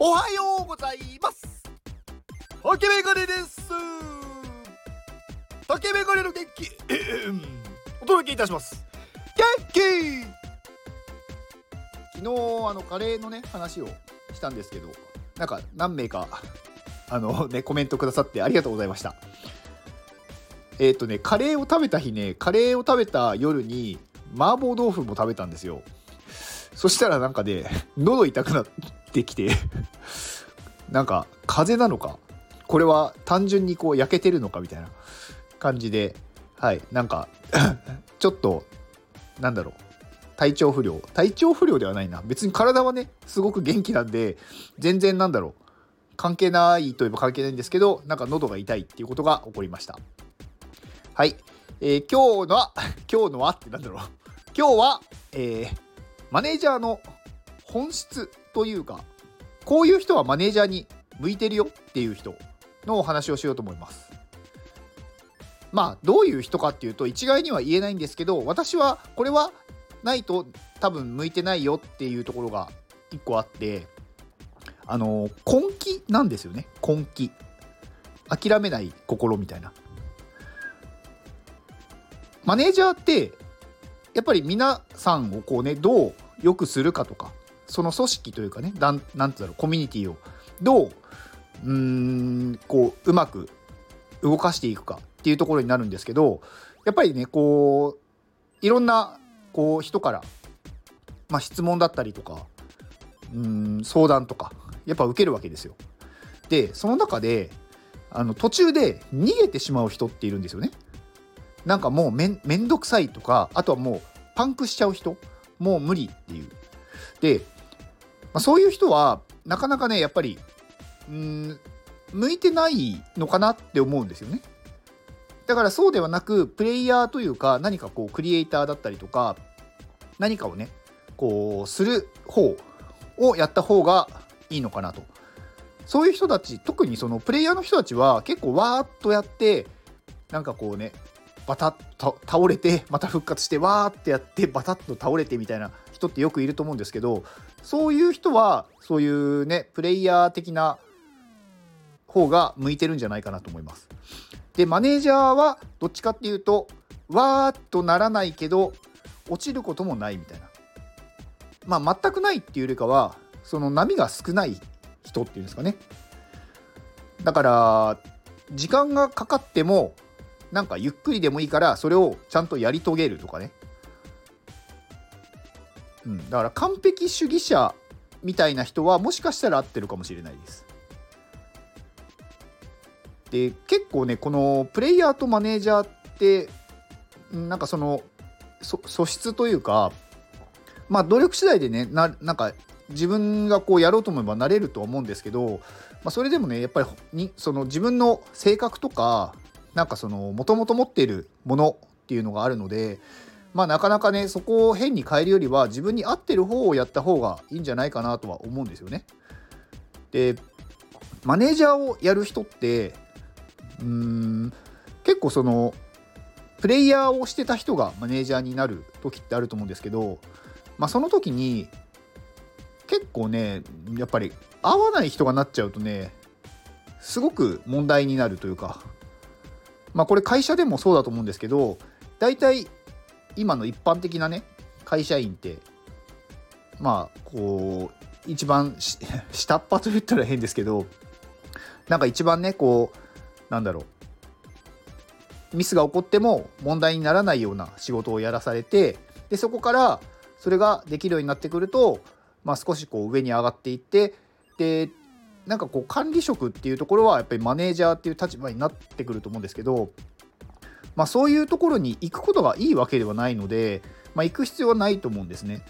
おはようございます。竹メガネです。竹メガネの元気。お届けいたします。元気。昨日あのカレーのね話をしたんですけどなんか何名か あのねコメントくださってありがとうございました。えっ、ー、とねカレーを食べた日ねカレーを食べた夜に麻婆豆腐も食べたんですよ。そしたらなんかね喉痛くなって。きて。なんか風邪なのか？これは単純にこう焼けてるのかみたいな感じで。はい。なんか ちょっとなんだろう。体調不良。体調不良ではないな。別に体はねすごく元気なんで全然なんだろう。関係ないといえば関係ないんですけどなんか喉が痛いっていうことが起こりました。はい、えー、今日のは 今日のはってなんだろう。今日は、えー、マネージャーの本質というかこういう人はマネージャーに向いてるよっていう人のお話をしようと思います。まあどういう人かっていうと一概には言えないんですけど私はこれはないと多分向いてないよっていうところが1個あってあの根気なんですよね。根気。諦めない心みたいな。マネージャーってやっぱり皆さんをこうねどう良くするかとかその組織というかねなんなんてうだろうコミュニティをどううんこううまく動かしていくかっていうところになるんですけどやっぱりねこういろんなこう人から、まあ、質問だったりとかうん相談とかやっぱ受けるわけですよ。でその中であの途中で逃げてしまう人っているんですよね。なんかもうめんめんどくさいとかあとはもうパンクしちゃう人もう無理っていう。でまあ、そういう人はなかなかねやっぱりうん向いてないのかなって思うんですよね。だからそうではなくプレイヤーというか何かこうクリエイターだったりとか何かをねこうする方をやった方がいいのかなと。そういう人たち特にそのプレイヤーの人たちは結構わーっとやってなんかこうねバタッと倒れてまた復活してわーってやってバタッと倒れてみたいな人ってよくいると思うんですけどそういう人はそういうねプレイヤー的な方が向いてるんじゃないかなと思います。でマネージャーはどっちかっていうとわーっとならないけど落ちることもないみたいな。まあ全くないっていうよりかはその波が少ない人っていうんですかね。だから時間がかかってもなんかゆっくりでもいいからそれをちゃんとやり遂げるとかねうん、だから完璧主義者みたいな人はもしかしたら合ってるかもしれないです。で結構ねこのプレイヤーとマネージャーってなんかその素質というかまあ努力次第でねななんか自分がこうやろうと思えばなれるとは思うんですけど、まあ、それでもねやっぱりにその自分の性格とかなんかそのもともと持っているものっていうのがあるのでまあなかなかねそこを変に変えるよりは自分に合ってる方をやった方がいいんじゃないかなとは思うんですよね。でマネージャーをやる人ってうーん結構そのプレイヤーをしてた人がマネージャーになる時ってあると思うんですけど、まあ、その時に結構ねやっぱり合わない人がなっちゃうとねすごく問題になるというかまあこれ会社でもそうだと思うんですけど大体今の一般的なね会社員ってまあこう一番 下っ端と言ったら変ですけどなんか一番ねこうなんだろう。ミスが起こっても問題にならないような仕事をやらされてでそこからそれができるようになってくると、まあ、少しこう上に上がっていってでなんかこう管理職っていうところはやっぱりマネージャーっていう立場になってくると思うんですけどまあ、そういうところに行くことがいいわけではないので、まあ、行く必要はないと思うんですね。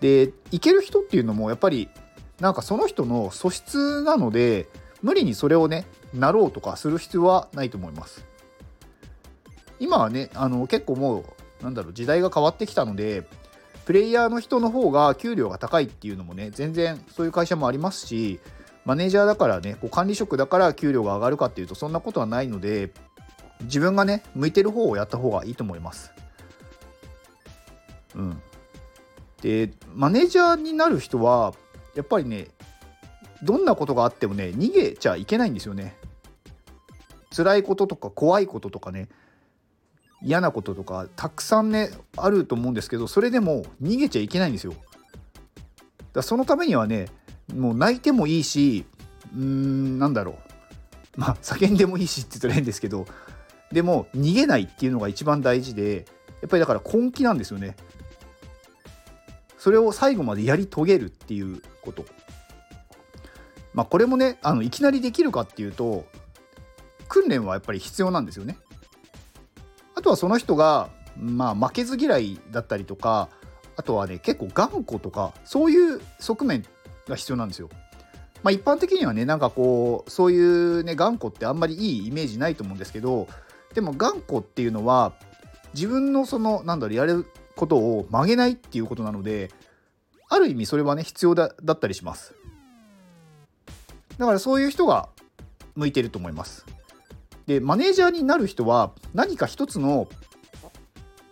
で行ける人っていうのもやっぱりなんかその人の素質なので無理にそれをねなろうとかする必要はないと思います。今はねあの結構もうなんだろう時代が変わってきたのでプレイヤーの人の方が給料が高いっていうのもね全然そういう会社もありますしマネージャーだからねこう管理職だから給料が上がるかっていうとそんなことはないので自分がね向いてる方をやった方がいいと思います。うん、でマネージャーになる人はやっぱりねどんなことがあってもね逃げちゃいけないんですよね。辛いこととか怖いこととかね嫌なこととかたくさんねあると思うんですけどそれでも逃げちゃいけないんですよ。だそのためにはねもう泣いてもいいしうーんなんだろう。まあ叫んでもいいしって言ったら変ですけどでも逃げないっていうのが一番大事でやっぱりだから根気なんですよね。それを最後までやり遂げるっていうこと。まあこれもねあのいきなりできるかっていうと訓練はやっぱり必要なんですよね。あとはその人がまあ負けず嫌いだったりとかあとはね結構頑固とかそういう側面が必要なんですよ。まあ一般的にはねなんかこうそういうね頑固ってあんまりいいイメージないと思うんですけどでも頑固っていうのは自分のそのなんだろうやることを曲げないっていうことなのである意味それはね必要だだったりします。だからそういう人が向いてると思います。でマネージャーになる人は何か一つの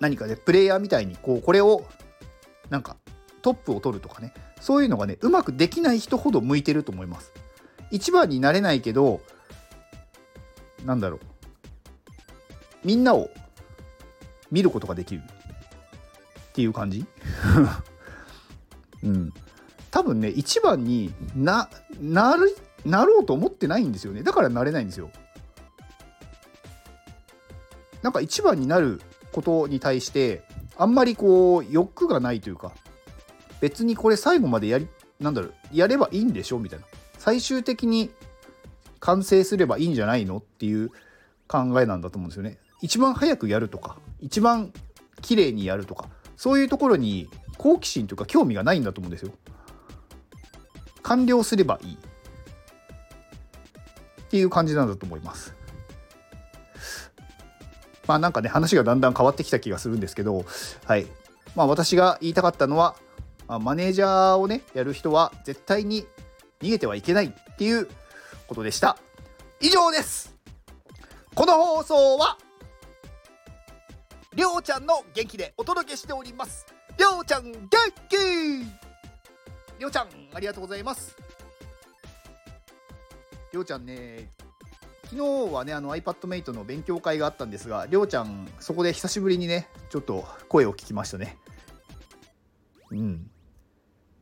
何かねプレイヤーみたいにこうこれをなんかトップを取るとかねそういうのがねうまくできない人ほど向いてると思います。一番になれないけどなんだろうみんなを見ることができるっていう感じ？うん。多分ね一番にななるなろうと思ってないんですよね。だからなれないんですよ。なんか一番になることに対してあんまりこう欲がないというか別にこれ最後までやりなんだろうやればいいんでしょみたいな。最終的に完成すればいいんじゃないのっていう考えなんだと思うんですよね。一番早くやるとか一番綺麗にやるとかそういうところに好奇心というか興味がないんだと思うんですよ。完了すればいい。っていう感じなんだと思います。まあなんかね話がだんだん変わってきた気がするんですけどはい。まあ私が言いたかったのは、まあ、マネージャーをねやる人は絶対に逃げてはいけないっていうことでした。以上です。この放送はりょうちゃんの元気でお届けしております。りょうちゃん元気！りょうちゃんありがとうございます。りょうちゃんね昨日はねあの iPadMate の勉強会があったんですがりょうちゃんそこで久しぶりにねちょっと声を聞きましたね。うん。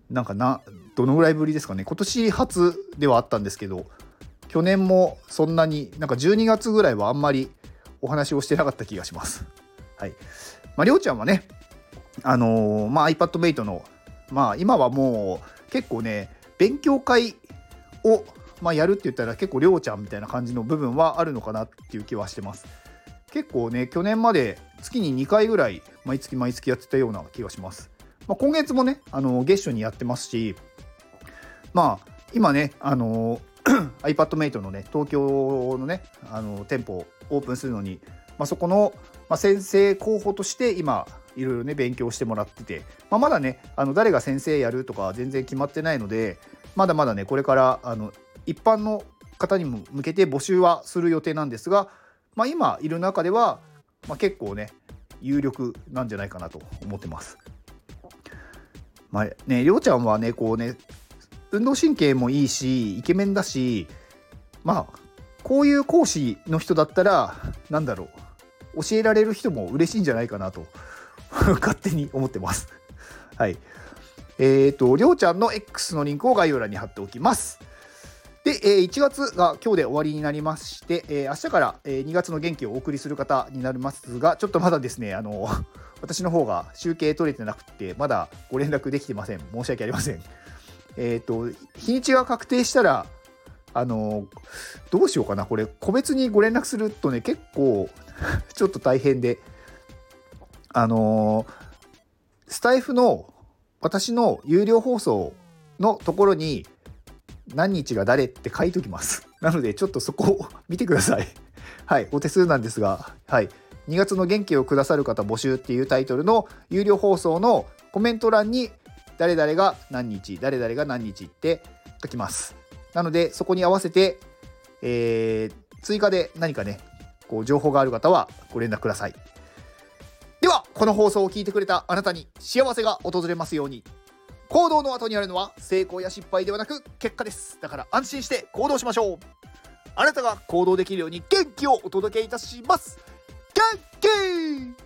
なんかなどのぐらいぶりですかね。今年初ではあったんですけど去年もそんなになんか12月ぐらいはあんまりお話をしてなかった気がします。はい。まありょうちゃんはねあのー、まあ iPadMate のまあ今はもう結構ね勉強会をまあ、やるって言ったら結構りょうちゃんみたいな感じの部分はあるのかなっていう気はしてます。結構ね去年まで月に2回ぐらい毎月毎月やってたような気がします。まあ、今月もね、あの月初にやってますし、まあ、今ね、あの iPadMate のね、東京のね、あの店舗をオープンするのに、まあ、そこの、まあ、先生候補として今、いろいろね、勉強してもらってて、まあ、まだね、あの誰が先生やるとか全然決まってないので、まだまだね、これからあの一般の方にも向けて募集はする予定なんですが、まあ、今いる中では、まあ、結構ね、有力なんじゃないかなと思ってます。まあね、りょうちゃんはね、こうね、運動神経もいいし、イケメンだし、まあ、こういう講師の人だったら、なんだろう、教えられる人も嬉しいんじゃないかなと、勝手に思ってます。はい。えっ、ー、と、りょうちゃんの X のリンクを概要欄に貼っておきます。で、え1月が今日で終わりになりまして、え明日から、え2月の元気をお送りする方になりますが、ちょっとまだですね、あの、私の方が集計取れてなくて、まだご連絡できてません。申し訳ありません。えっ、ー、と、日にちが確定したら、あの、どうしようかな。これ、個別にご連絡するとね、結構 ちょっと大変で、あの、スタイフの私の有料放送のところに、何日が誰って書いときます。なので、ちょっとそこを見てください。はい、お手数なんですが、はい。2月の元気をくださる方募集っていうタイトルの有料放送のコメント欄に誰々が何日、誰々が何日って書きます。なので、そこに合わせて、えー、追加で何かね、こう情報がある方はご連絡ください。では、この放送を聞いてくれたあなたに幸せが訪れますように。行動の後にあるのは成功や失敗ではなく結果ですだから安心して行動しましょうあなたが行動できるように元気をお届けいたします元気